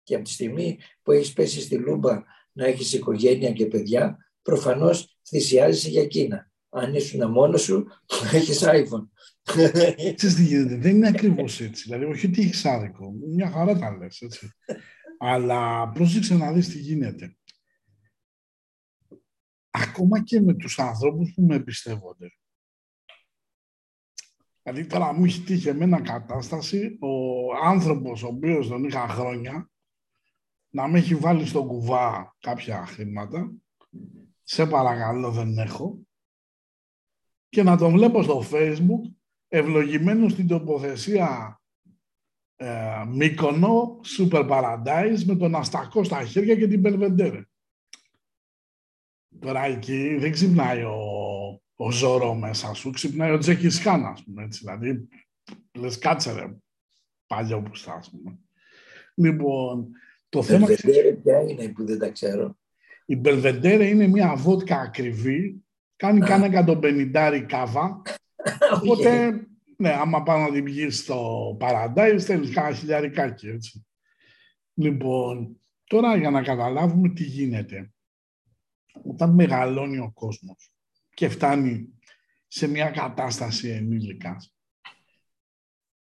Speaker 2: Και από τη στιγμή που έχεις πέσει στη λούμπα να έχεις οικογένεια και παιδιά, προφανώς θυσιάζεσαι για εκείνα. Αν ήσουν μόνος σου, θα έχεις iPhone.
Speaker 1: Ξέρεις τι γίνεται, δεν είναι ακριβώς έτσι. Δηλαδή, όχι ότι έχεις άδικο. Μια χαρά τα λες, έτσι. Αλλά πρόσεξε να δεις τι γίνεται. Ακόμα και με τους ανθρώπους που με εμπιστεύονται. Δηλαδή τώρα μου έχει τύχει εμένα κατάσταση ο άνθρωπος ο οποίος τον είχα χρόνια να με έχει βάλει στο κουβά κάποια χρήματα σε παρακαλώ δεν έχω και να τον βλέπω στο facebook ευλογημένο στην τοποθεσία ε, Μύκονο, Super Paradise με τον Αστακό στα χέρια και την Belvedere. Τώρα εκεί δεν ξυπνάει ο, ο Ζωρό μέσα σου, ξυπνάει ο Τζέκι Χάν, ας πούμε, έτσι, δηλαδή, λες κάτσε ρε, παλιό που στα, ας πούμε. Λοιπόν, το θέμα...
Speaker 2: Belvedere ποια είναι που δεν τα ξέρω;
Speaker 1: Η Belvedere είναι μια βότκα ακριβή, κάνει κάνα εκατομπενιντάρι κάβα, οπότε ναι, άμα πάω να την πηγεί στο Paradise, θέλεις κάνα χιλιαρικάκι, έτσι. Λοιπόν, τώρα για να καταλάβουμε τι γίνεται. Όταν μεγαλώνει ο κόσμος και φτάνει σε μια κατάσταση ενήλικας,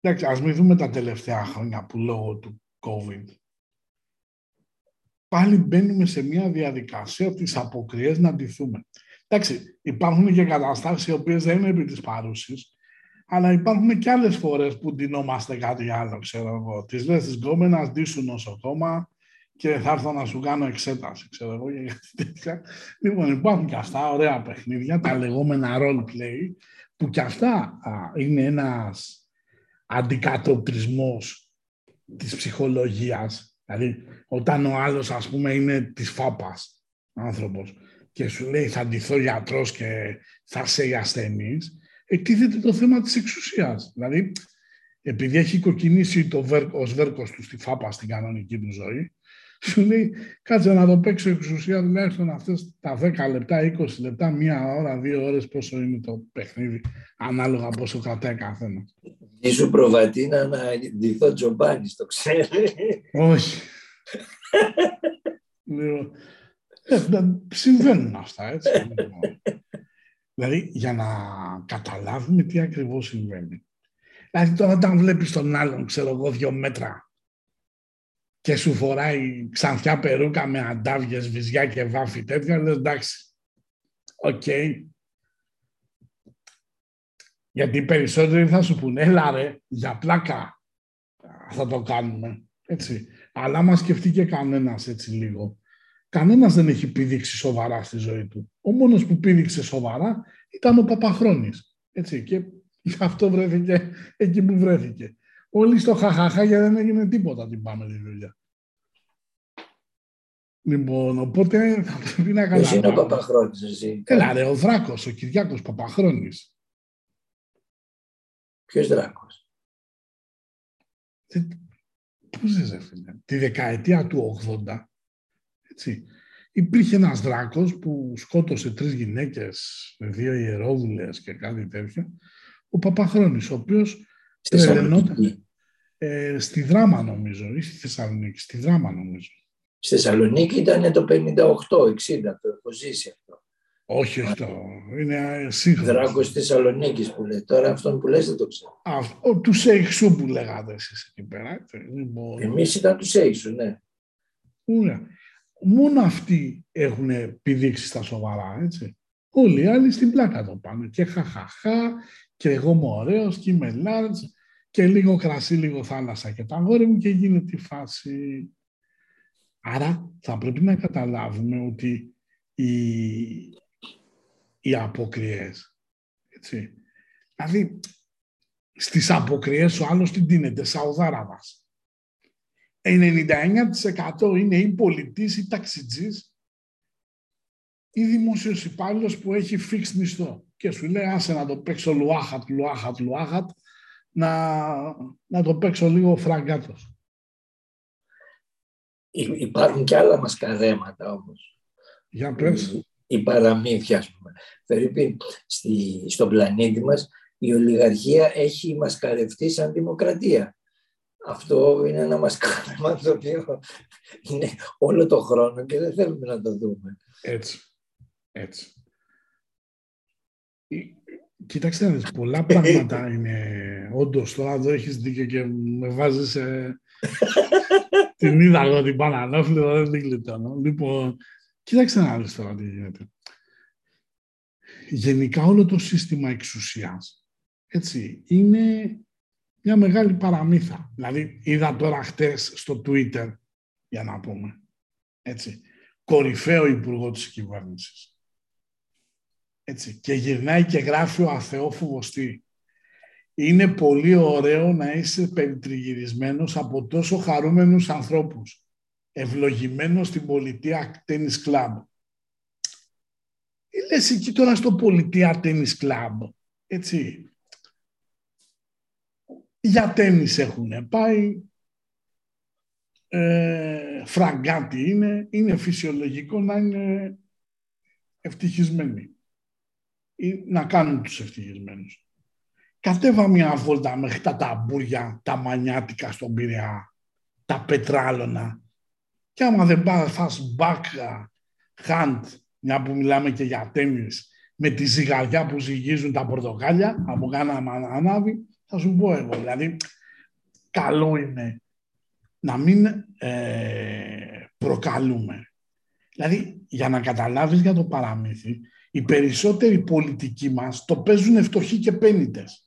Speaker 1: εντάξει, ας μην δούμε τα τελευταία χρόνια που λόγω του COVID, πάλι μπαίνουμε σε μια διαδικασία τις αποκριές να αντιθούμε. Εντάξει, υπάρχουν και καταστάσεις οι οποίες δεν είναι επί της παρούσης, αλλά υπάρχουν και άλλες φορές που ντυνόμαστε κάτι άλλο, ξέρω εγώ. Τις λες τις γκόμενας, ντύσου νοσοκόμα και θα έρθω να σου κάνω εξέταση, ξέρω εγώ, για κάτι τέτοια. Λοιπόν, υπάρχουν και αυτά ωραία παιχνίδια, τα λεγόμενα role play, που και αυτά α, είναι ένας αντικατοπτρισμός της ψυχολογίας. Δηλαδή, όταν ο άλλος, ας πούμε, είναι της φάπας άνθρωπος και σου λέει θα ντυθώ γιατρός και θα είσαι ασθενής, εκτίθεται το θέμα της εξουσίας. Δηλαδή, επειδή έχει κοκκινήσει το βέρ, ως βέρκος του στη φάπα στην κανονική του ζωή, σου λέει, κάτσε να το παίξω εξουσία τουλάχιστον αυτές τα 10 λεπτά, 20 λεπτά, μία ώρα, δύο ώρες, πόσο είναι το παιχνίδι, ανάλογα πόσο κρατάει καθένα.
Speaker 2: Ήσου προβατίνα να ντυθώ τζομπάνι, το ξέρει.
Speaker 1: Όχι. λοιπόν, ε, συμβαίνουν αυτά, έτσι. Λοιπόν. Δηλαδή, για να καταλάβουμε τι ακριβώς συμβαίνει. Δηλαδή, τώρα όταν βλέπεις τον άλλον, ξέρω εγώ, δύο μέτρα και σου φοράει ξανθιά περούκα με αντάβιες, βυζιά και βάφη τέτοια, λες εντάξει, οκ. Γιατί οι περισσότεροι θα σου πούνε, έλα ρε, για πλάκα θα το κάνουμε, έτσι. Αλλά άμα σκεφτεί και κανένας έτσι λίγο, Κανένας δεν έχει πηδήξει σοβαρά στη ζωή του. Ο μόνος που πήδηξε σοβαρά ήταν ο Παπαχρόνης. Έτσι, και γι' αυτό βρέθηκε εκεί που βρέθηκε. Όλοι στο χαχαχά γιατί δεν έγινε τίποτα την πάμε τη δουλειά. Λοιπόν, οπότε θα πρέπει να
Speaker 2: καταλάβουμε. Ποιος είναι ο Παπαχρόνης εσύ.
Speaker 1: Έλα ρε, ο Δράκος, ο Κυριάκος Παπαχρόνης.
Speaker 2: Ποιος Δράκος;
Speaker 1: Πού ζεις, φίλε. Τη δεκαετία του 80 έτσι. υπήρχε ένας δράκος που σκότωσε τρεις γυναίκες, δύο ιερόδουλες και κάτι τέτοιο, ο Παπαχρόνης, ο οποίος τρελαινόταν ε, στη Δράμα νομίζω, ή στη Θεσσαλονίκη, στη Δράμα νομίζω.
Speaker 2: Στη Θεσσαλονίκη ήταν το 58-60, το έχω ζήσει αυτό.
Speaker 1: Όχι αυτό, είναι σύγχρονος.
Speaker 2: Δράκος Θεσσαλονίκης που λέει. Τώρα αυτόν που λες δεν το ξέρω.
Speaker 1: Ο, τους Σέιξου που λέγατε εσείς εκεί πέρα.
Speaker 2: Λοιπόν... Εμείς ήταν τους Σέιξου, ναι.
Speaker 1: Ωραία. Μόνο αυτοί έχουν πηδήξει στα σοβαρά, έτσι. Όλοι οι άλλοι στην πλάκα το πάνε. Και χαχαχά, και εγώ είμαι ωραίος, και είμαι λάρτς, και λίγο κρασί, λίγο θάλασσα και τα αγόρι μου και γίνεται η φάση. Άρα θα πρέπει να καταλάβουμε ότι οι, οι αποκριές, έτσι, δηλαδή στις αποκριές ο άλλος την τίνεται, Σαουδάραβας. 99% είναι ή πολιτής ή ταξιτζής ή δημόσιος υπάλληλος που έχει φίξ μισθό και σου λέει άσε να το παίξω λουάχατ, λουάχατ, λουάχατ να, να το παίξω λίγο φραγκάτος.
Speaker 2: Υπάρχουν και άλλα μασκαρέματα όμως.
Speaker 1: Για πες.
Speaker 2: Η παραμύθια, ας πούμε. Περίπου στη, στον πλανήτη μας η ολιγαρχία έχει μασκαρευτεί σαν δημοκρατία. Αυτό είναι ένα μασκάρεμα το οποίο είναι όλο το χρόνο και δεν θέλουμε να το δούμε.
Speaker 1: Έτσι. Έτσι. Κοίταξε, πολλά πράγματα είναι. Όντως, τώρα εδώ έχεις δίκιο και με βάζεις. την είδα εγώ την Πανανόφλη, δεν την γλιτώνω. Λοιπόν, κοίταξε να δεις τώρα τι γίνεται. Γενικά όλο το σύστημα εξουσίας, έτσι, είναι μια μεγάλη παραμύθα. Δηλαδή, είδα τώρα χτες στο Twitter, για να πούμε, έτσι, κορυφαίο υπουργό της κυβέρνησης έτσι, και γυρνάει και γράφει ο αθεόφοβος τι; Είναι πολύ ωραίο να είσαι περιτριγυρισμένος από τόσο χαρούμενους ανθρώπους. Ευλογημένος στην πολιτεία τένις κλαμπ. Τι λες εκεί τώρα στο πολιτεία τένις κλαμπ. Έτσι. Για τένις έχουν πάει. Ε, φραγκάτι είναι. Είναι φυσιολογικό να είναι ευτυχισμένοι ή να κάνουν τους ευτυχισμένους. Κατέβα μια βόλτα μέχρι τα ταμπούρια, τα μανιάτικα στον Πειραιά, τα πετράλωνα. Και άμα δεν πας, φας back hand, μια που μιλάμε και για τέννις, με τη ζυγαριά που ζυγίζουν τα πορτοκάλια, από κάνα ανάβει, θα σου πω εγώ. Δηλαδή, καλό είναι να μην ε, προκαλούμε. Δηλαδή, για να καταλάβεις για το παραμύθι, οι περισσότεροι πολιτικοί μας το παίζουν φτωχοί και πένιτες.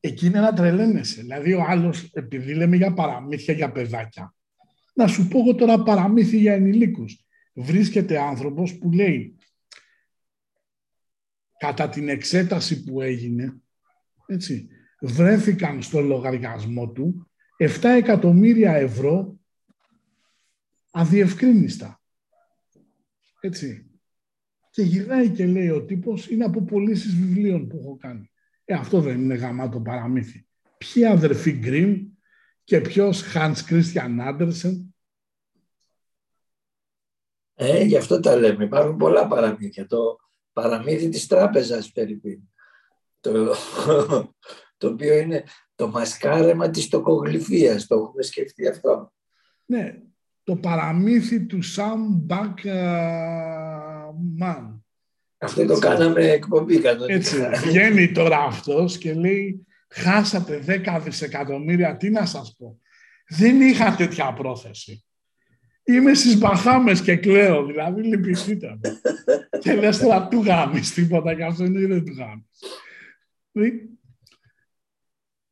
Speaker 1: Εκεί είναι να τρελαίνεσαι. Δηλαδή ο άλλος, επειδή λέμε για παραμύθια για παιδάκια, να σου πω εγώ τώρα παραμύθι για ενηλίκους. Βρίσκεται άνθρωπος που λέει κατά την εξέταση που έγινε, έτσι, βρέθηκαν στο λογαριασμό του 7 εκατομμύρια ευρώ αδιευκρίνιστα. Έτσι. Και γυρνάει και λέει ο τύπος, είναι από πωλήσεις βιβλίων που έχω κάνει. Ε, αυτό δεν είναι γαμάτο παραμύθι. Ποιοι αδερφοί Γκριμ και ποιος Hans Christian Andersen;
Speaker 2: Ε, γι' αυτό τα λέμε. Υπάρχουν πολλά παραμύθια. Το παραμύθι της τράπεζας περίπου. Το, το οποίο είναι το μασκάρεμα της τοκογλυφίας. Το έχουμε σκεφτεί αυτό.
Speaker 1: Ναι, το παραμύθι του Sam Backman.
Speaker 2: Αυτό το κάναμε εκπομπή κανονικά.
Speaker 1: Έτσι, βγαίνει τώρα αυτός και λέει χάσατε δέκα δισεκατομμύρια, τι να σας πω. Δεν είχα τέτοια πρόθεση. Είμαι στις Μπαχάμες και κλαίω, δηλαδή λυπηθείτε και λες τώρα του γάμεις τίποτα και αυτό είναι δεν του γάμεις.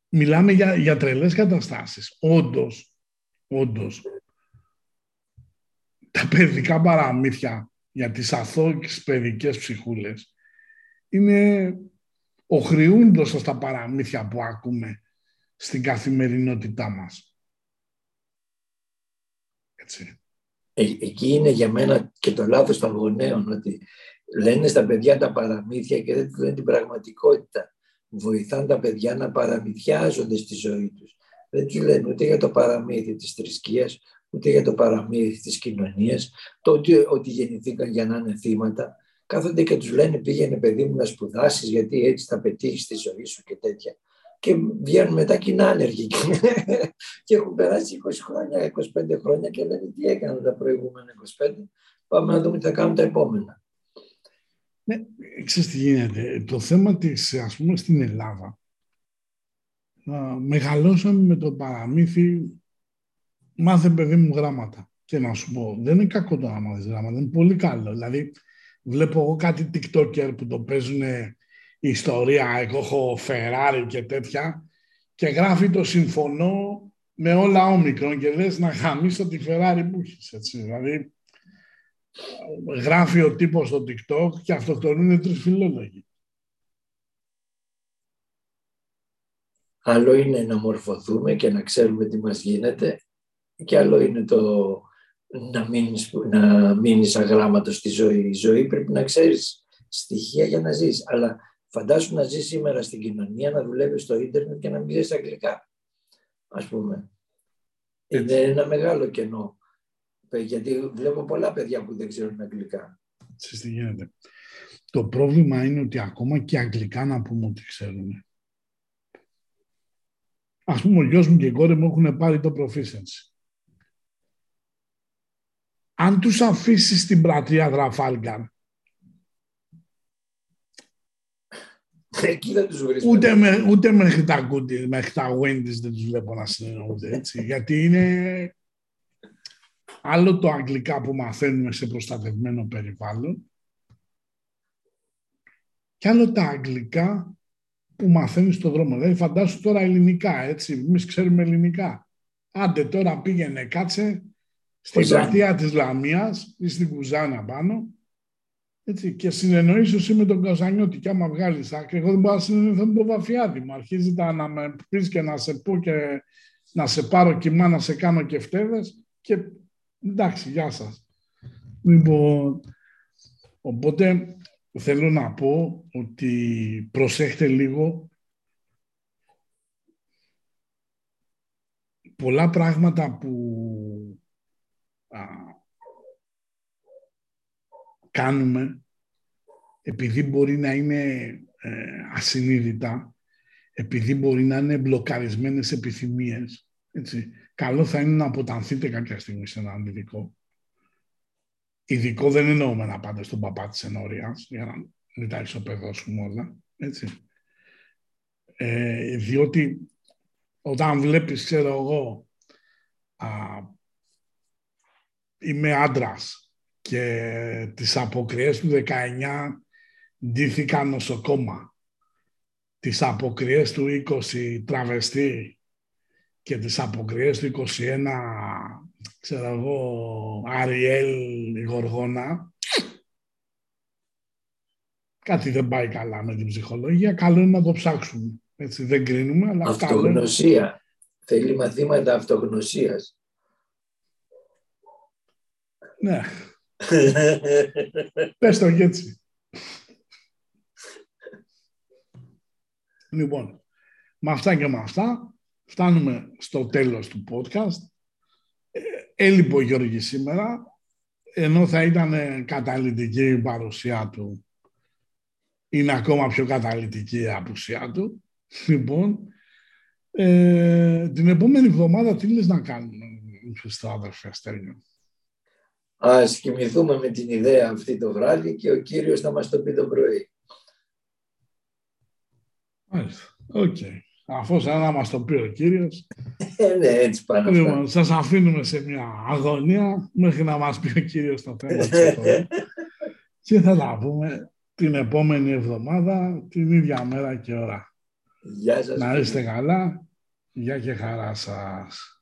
Speaker 1: Μιλάμε για, για τρελές καταστάσεις. Όντως, όντως, τα παιδικά παραμύθια για τις αθώες παιδικές ψυχούλες είναι οχρειούντος στα παραμύθια που ακούμε στην καθημερινότητά μας. Έτσι.
Speaker 2: Ε, εκεί είναι για μένα και το λάθος των γονέων ότι λένε στα παιδιά τα παραμύθια και δεν λένε την πραγματικότητα. Βοηθάνε τα παιδιά να παραμυθιάζονται στη ζωή τους. Δεν τους λένε ούτε για το παραμύθι της θρησκείας, ούτε για το παραμύθι της κοινωνίας, το ότι, ότι γεννηθήκαν για να είναι θύματα. Κάθονται και τους λένε πήγαινε παιδί μου να σπουδάσεις γιατί έτσι θα πετύχεις τη ζωή σου και τέτοια. Και βγαίνουν μετά και είναι άνεργοι και έχουν περάσει 20 χρόνια, 25 χρόνια και λένε τι έκαναν τα προηγούμενα 25, πάμε να δούμε τι θα κάνουν τα επόμενα.
Speaker 1: Ναι, ξέρεις τι γίνεται. Το θέμα της, ας πούμε, στην Ελλάδα, μεγαλώσαμε με το παραμύθι μάθε παιδί μου γράμματα. Και να σου πω, δεν είναι κακό το να μάθεις γράμματα, είναι πολύ καλό. Δηλαδή, βλέπω εγώ κάτι TikToker που το παίζουν ιστορία, εγώ έχω Ferrari και τέτοια και γράφει το συμφωνώ με όλα όμικρον και λες να χαμίσω τη Ferrari που έχεις, έτσι. Δηλαδή, γράφει ο τύπος στο TikTok και αυτοκτονούν τρεις φιλόλογοι.
Speaker 2: Άλλο είναι να μορφωθούμε και να ξέρουμε τι μας γίνεται και άλλο είναι το να μείνεις, να μείνεις αγράμματος στη ζωή. Η ζωή πρέπει να ξέρεις στοιχεία για να ζεις. Αλλά φαντάσου να ζεις σήμερα στην κοινωνία, να δουλεύεις στο ίντερνετ και να μην αγγλικά, ας πούμε. Είναι ένα μεγάλο κενό. Γιατί βλέπω πολλά παιδιά που δεν ξέρουν αγγλικά.
Speaker 1: τι γίνεται. Το πρόβλημα είναι ότι ακόμα και αγγλικά να πούμε ότι ξέρουν. Ας πούμε, ο γιος μου και η κόρη μου έχουν πάρει το proficiency αν τους αφήσεις την πλατεία Δραφάλγκαρ,
Speaker 2: Εκεί δεν τους
Speaker 1: ούτε, με, ούτε μέχρι τα κούτι, μέχρι τα Wendy's δεν τους βλέπω να συνεννοούνται έτσι. γιατί είναι άλλο το αγγλικά που μαθαίνουμε σε προστατευμένο περιβάλλον και άλλο τα αγγλικά που μαθαίνεις στον δρόμο. Δηλαδή φαντάσου τώρα ελληνικά, έτσι. Εμείς ξέρουμε ελληνικά. Άντε τώρα πήγαινε, κάτσε στην πλατεία της Λαμίας ή στην Κουζάνα πάνω έτσι, και συνεννοήσω με τον Καζανιώτη και άμα βγάλεις άκρη, εγώ δεν μπορώ να συνεννοηθώ με τον Βαφιάδη μου. Αρχίζει τα, να με πεις και να σε πω και να σε πάρω κοιμά, να σε κάνω και φτέδες και εντάξει, γεια σας. Λοιπόν, οπότε θέλω να πω ότι προσέχτε λίγο πολλά πράγματα που κάνουμε επειδή μπορεί να είναι ε, ασυνείδητα, επειδή μπορεί να είναι μπλοκαρισμένες επιθυμίες. Έτσι. Καλό θα είναι να αποτανθείτε κάποια στιγμή σε έναν ειδικό. Ειδικό δεν εννοούμε να πάτε στον παπά της ενορίας, για να μην τα ισοπεδώσουμε όλα. Έτσι. Ε, διότι όταν βλέπεις, ξέρω εγώ, είμαι άντρας και τις αποκριές του 19 ντύθηκα νοσοκόμα. Τις αποκριές του 20 τραβεστή και τις αποκριές του 21 ξέρω εγώ Αριέλ Γοργόνα. Κάτι δεν πάει καλά με την ψυχολογία. Καλό είναι να το ψάξουμε. Έτσι δεν κρίνουμε αλλά
Speaker 2: αυτογνωσία. θέλει μαθήματα αυτογνωσίας
Speaker 1: ναι. Πες το και έτσι. λοιπόν, με αυτά και με αυτά φτάνουμε στο τέλος του podcast. Ε, έλειπε ο Γιώργης σήμερα, ενώ θα ήταν καταλητική η παρουσία του, είναι ακόμα πιο καταλητική η απουσία του. Λοιπόν, ε, την επόμενη εβδομάδα τι λες να κάνουμε, στο αδερφέ Στέλιο.
Speaker 2: Ας κοιμηθούμε με την ιδέα αυτή το βράδυ και ο Κύριος θα μας το πει το πρωί.
Speaker 1: Μάλιστα. Οκ. Αφού είναι να μας το πει ο Κύριος.
Speaker 2: Ε, ναι, έτσι πάνω
Speaker 1: λοιπόν, Σας αφήνουμε σε μια αγωνία μέχρι να μας πει ο Κύριος το θέμα και θα τα πούμε την επόμενη εβδομάδα, την ίδια μέρα και ώρα.
Speaker 2: Γεια σας.
Speaker 1: Να είστε καλά. Γεια και χαρά σας.